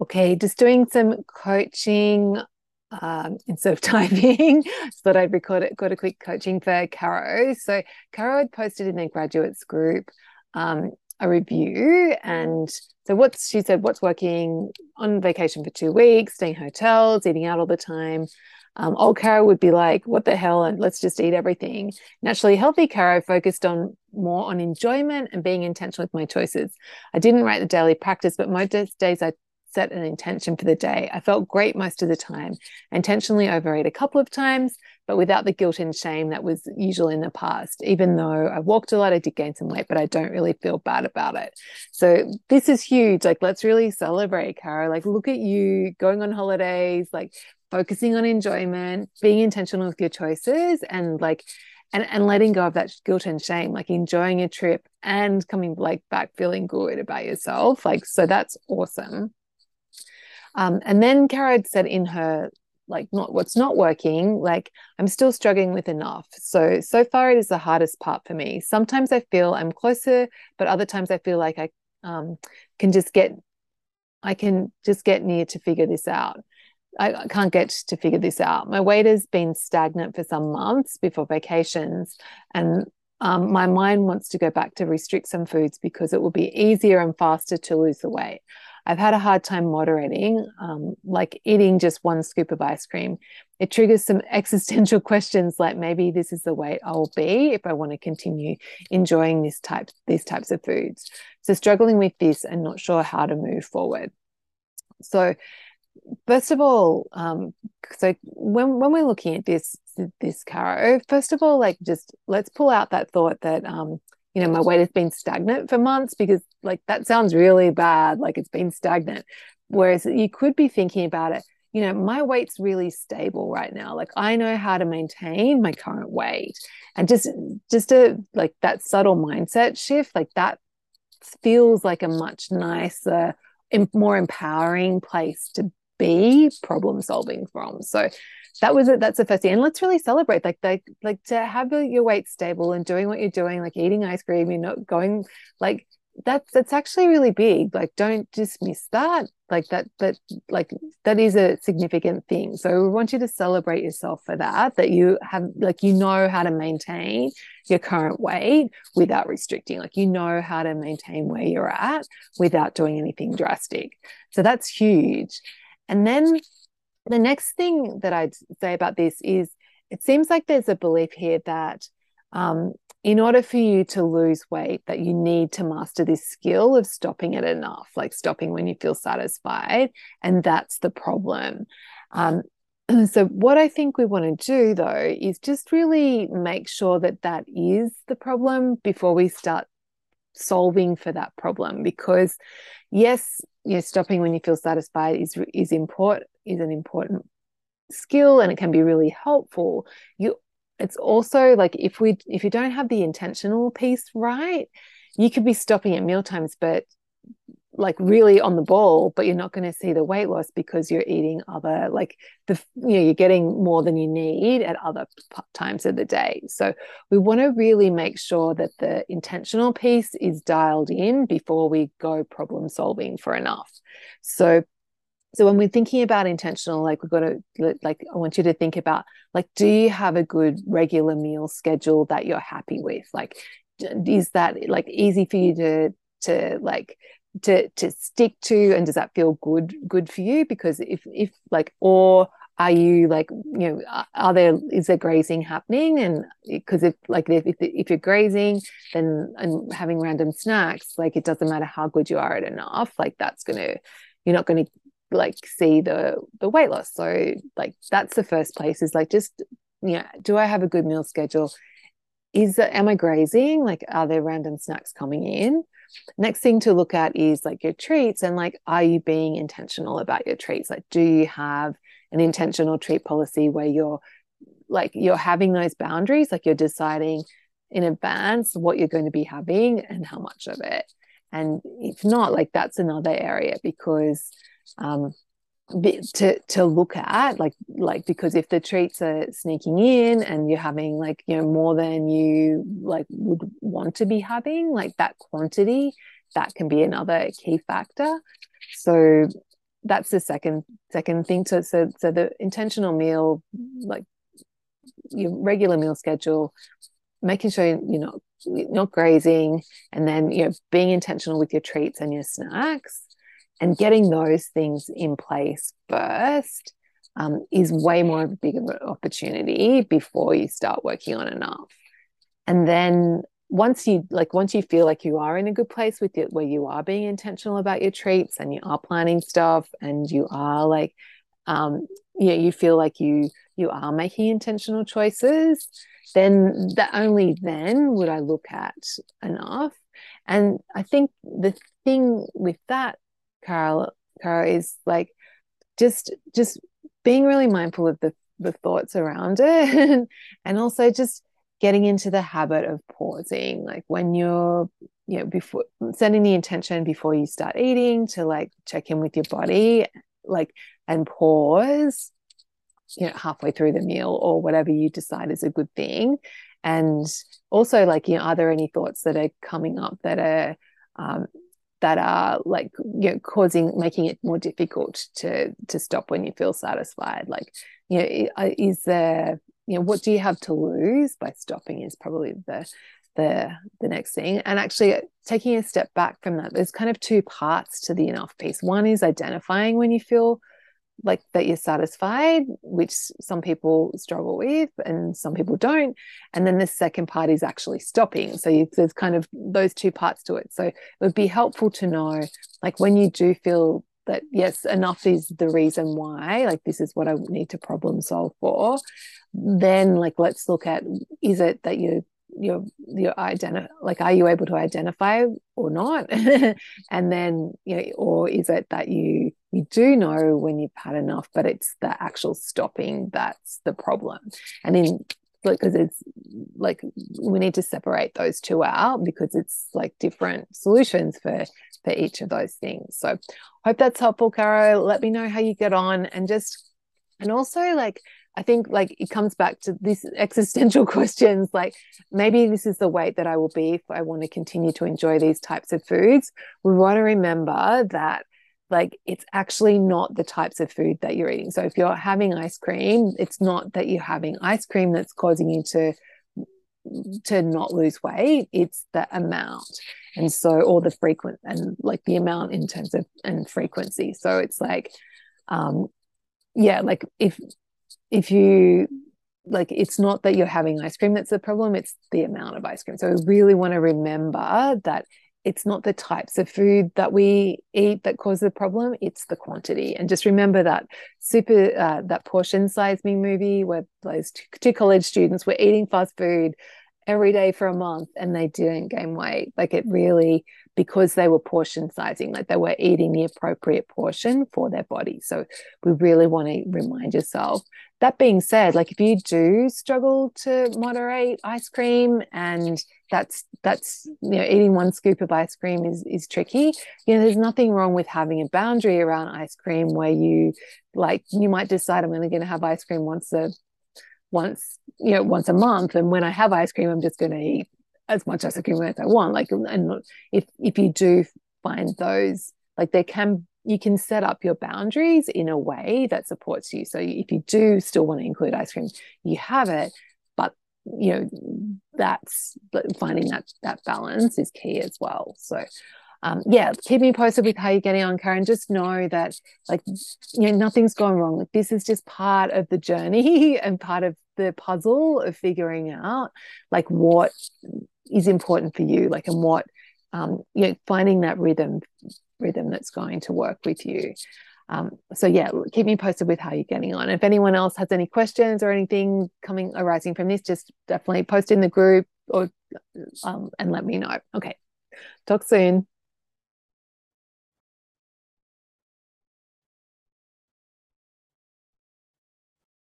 okay, just doing some coaching um, instead of typing, that I'd record it, got a quick coaching for Caro. So Caro had posted in their graduates group um, a review, and so what's she said, what's working on vacation for two weeks, staying hotels, eating out all the time. Um, old Caro would be like, what the hell? And let's just eat everything. Naturally healthy Caro focused on more on enjoyment and being intentional with my choices. I didn't write the daily practice, but most days I set an intention for the day. I felt great most of the time. Intentionally overate a couple of times, but without the guilt and shame that was usual in the past. Even though I walked a lot, I did gain some weight, but I don't really feel bad about it. So this is huge. Like, let's really celebrate, Caro. Like, look at you going on holidays, like focusing on enjoyment, being intentional with your choices, and like and and letting go of that guilt and shame like enjoying a trip and coming like back feeling good about yourself like so that's awesome um, and then Caro had said in her like not what's not working like i'm still struggling with enough. So so far it is the hardest part for me. Sometimes i feel i'm closer but other times i feel like i um, can just get i can just get near to figure this out. I, I can't get to figure this out. My weight has been stagnant for some months before vacations and um, my mind wants to go back to restrict some foods because it will be easier and faster to lose the weight I've had a hard time moderating, um, like eating just one scoop of ice cream. It triggers some existential questions like maybe this is the way I'll be if I want to continue enjoying this type these types of foods. So struggling with this and not sure how to move forward. So first of all, um, so when when we're looking at this this Caro, first of all, like just let's pull out that thought that um, you know my weight has been stagnant for months because like that sounds really bad like it's been stagnant. Whereas you could be thinking about it you know my weight's really stable right now. Like i know how to maintain my current weight. And just just a like that subtle mindset shift like that feels like a much nicer more empowering place to be problem solving from so that was it. That's the first thing. And let's really celebrate like like like to have your weight stable and doing what you're doing, like eating ice cream, you're not going like that's that's actually really big. Like don't dismiss that. Like that that like that is a significant thing. So we want you to celebrate yourself for that, that you have like you know how to maintain your current weight without restricting. Like you know how to maintain where you're at without doing anything drastic. So that's huge. And then the next thing that I'd say about this is it seems like there's a belief here that um, in order for you to lose weight that you need to master this skill of stopping it enough like stopping when you feel satisfied and that's the problem. Um, so what i think we want to do though is just really make sure that that is the problem before we start solving for that problem because yes you know stopping when you feel satisfied is is important is an important skill and it can be really helpful. You it's also like if we if you don't have the intentional piece right you could be stopping at meal times but like really on the ball but you're not going to see the weight loss because you're eating other like the you know you're getting more than you need at other times of the day. So we want to really make sure that the intentional piece is dialed in before we go problem solving for enough. So so when we're thinking about intentional like we've got to like i want you to think about like do you have a good regular meal schedule that you're happy with? Like is that like easy for you to to like to to stick to and does that feel good good for you? Because if if like or are you like you know are there is there grazing happening? And because if like if, if you're grazing then and having random snacks like it doesn't matter how good you are at enough like that's gonna you're not gonna like see the the weight loss. So like that's the first place is like just you know do i have a good meal schedule? Is that am i grazing? Like are there random snacks coming in next thing to look at is like your treats and like are you being intentional about your treats? Like do you have an intentional treat policy where you're like you're having those boundaries? Like you're deciding in advance what you're going to be having and how much of it. And if not like that's another area because um to to look at like like because if the treats are sneaking in and you're having like you know more than you like would want to be having like that quantity that can be another key factor. So that's the second second thing. So so so the intentional meal like your regular meal schedule making sure you're not not grazing and then you know being intentional with your treats and your snacks and getting those things in place first um, is way more of a bigger opportunity before you start working on enough. And then once you like once you feel like you are in a good place with it where you are being intentional about your treats and you are planning stuff and you are like um yeah you feel like you you are making intentional choices then that only then would i look at enough. And i think the thing with that Caro Caro is like just just being really mindful of the the thoughts around it and also just getting into the habit of pausing like when you're you know before setting the intention before you start eating to like check in with your body like and pause you know halfway through the meal or whatever you decide is a good thing. And also like you know are there any thoughts that are coming up that are um, that are like you know causing making it more difficult to to stop when you feel satisfied. Like you know is there you know what do you have to lose by stopping is probably the the the next thing. And actually taking a step back from that there's kind of two parts to the enough piece. One is identifying when you feel like that you're satisfied which some people struggle with and some people don't. And then the second part is actually stopping. So you, there's kind of those two parts to it. So it would be helpful to know like when you do feel that yes enough is the reason why like this is what i need to problem solve for then like let's look at is it that you you're you're identify like are you able to identify or not? And then you know or is it that you you do know when you've had enough but it's the actual stopping that's the problem. And in because it's like we need to separate those two out because it's like different solutions for for each of those things. So hope that's helpful caro. Let me know how you get on and just and also like I think like it comes back to these existential questions like maybe this is the weight that I will be if I want to continue to enjoy these types of foods. We want to remember that like it's actually not the types of food that you're eating. So if you're having ice cream, it's not that you're having ice cream that's causing you to to not lose weight. It's the amount. And so or the frequent and like the amount in terms of and frequency. So it's like um yeah like if if you like it's not that you're having ice cream that's the problem it's the amount of ice cream. So we really want to remember that it's not the types of food that we eat that cause the problem it's the quantity. And just remember that super uh, that portion size me movie where those two, two college students were eating fast food every day for a month and they didn't gain weight. Like it really because they were portion sizing like they were eating the appropriate portion for their body. So we really want to remind yourself that being said like if you do struggle to moderate ice cream and that's that's you know eating one scoop of ice cream is is tricky you know there's nothing wrong with having a boundary around ice cream where you like you might decide i'm only going to have ice cream once a once you know once a month. And when i have ice cream i'm just going to eat as much ice cream as i want. Like and if if you do find those like there can you can set up your boundaries in a way that supports you. So if you do still want to include ice cream, you have it, but you know that's finding that that balance is key as well. So um, yeah, keep me posted with how you're getting on, Karen. Just know that like you know nothing's gone wrong. Like this is just part of the journey and part of the puzzle of figuring out like what is important for you, like and what um, you know finding that rhythm rhythm that's going to work with you. Um, so yeah, keep me posted with how you're getting on. If anyone else has any questions or anything coming arising from this, just definitely post in the group or um, and let me know. Okay, talk soon.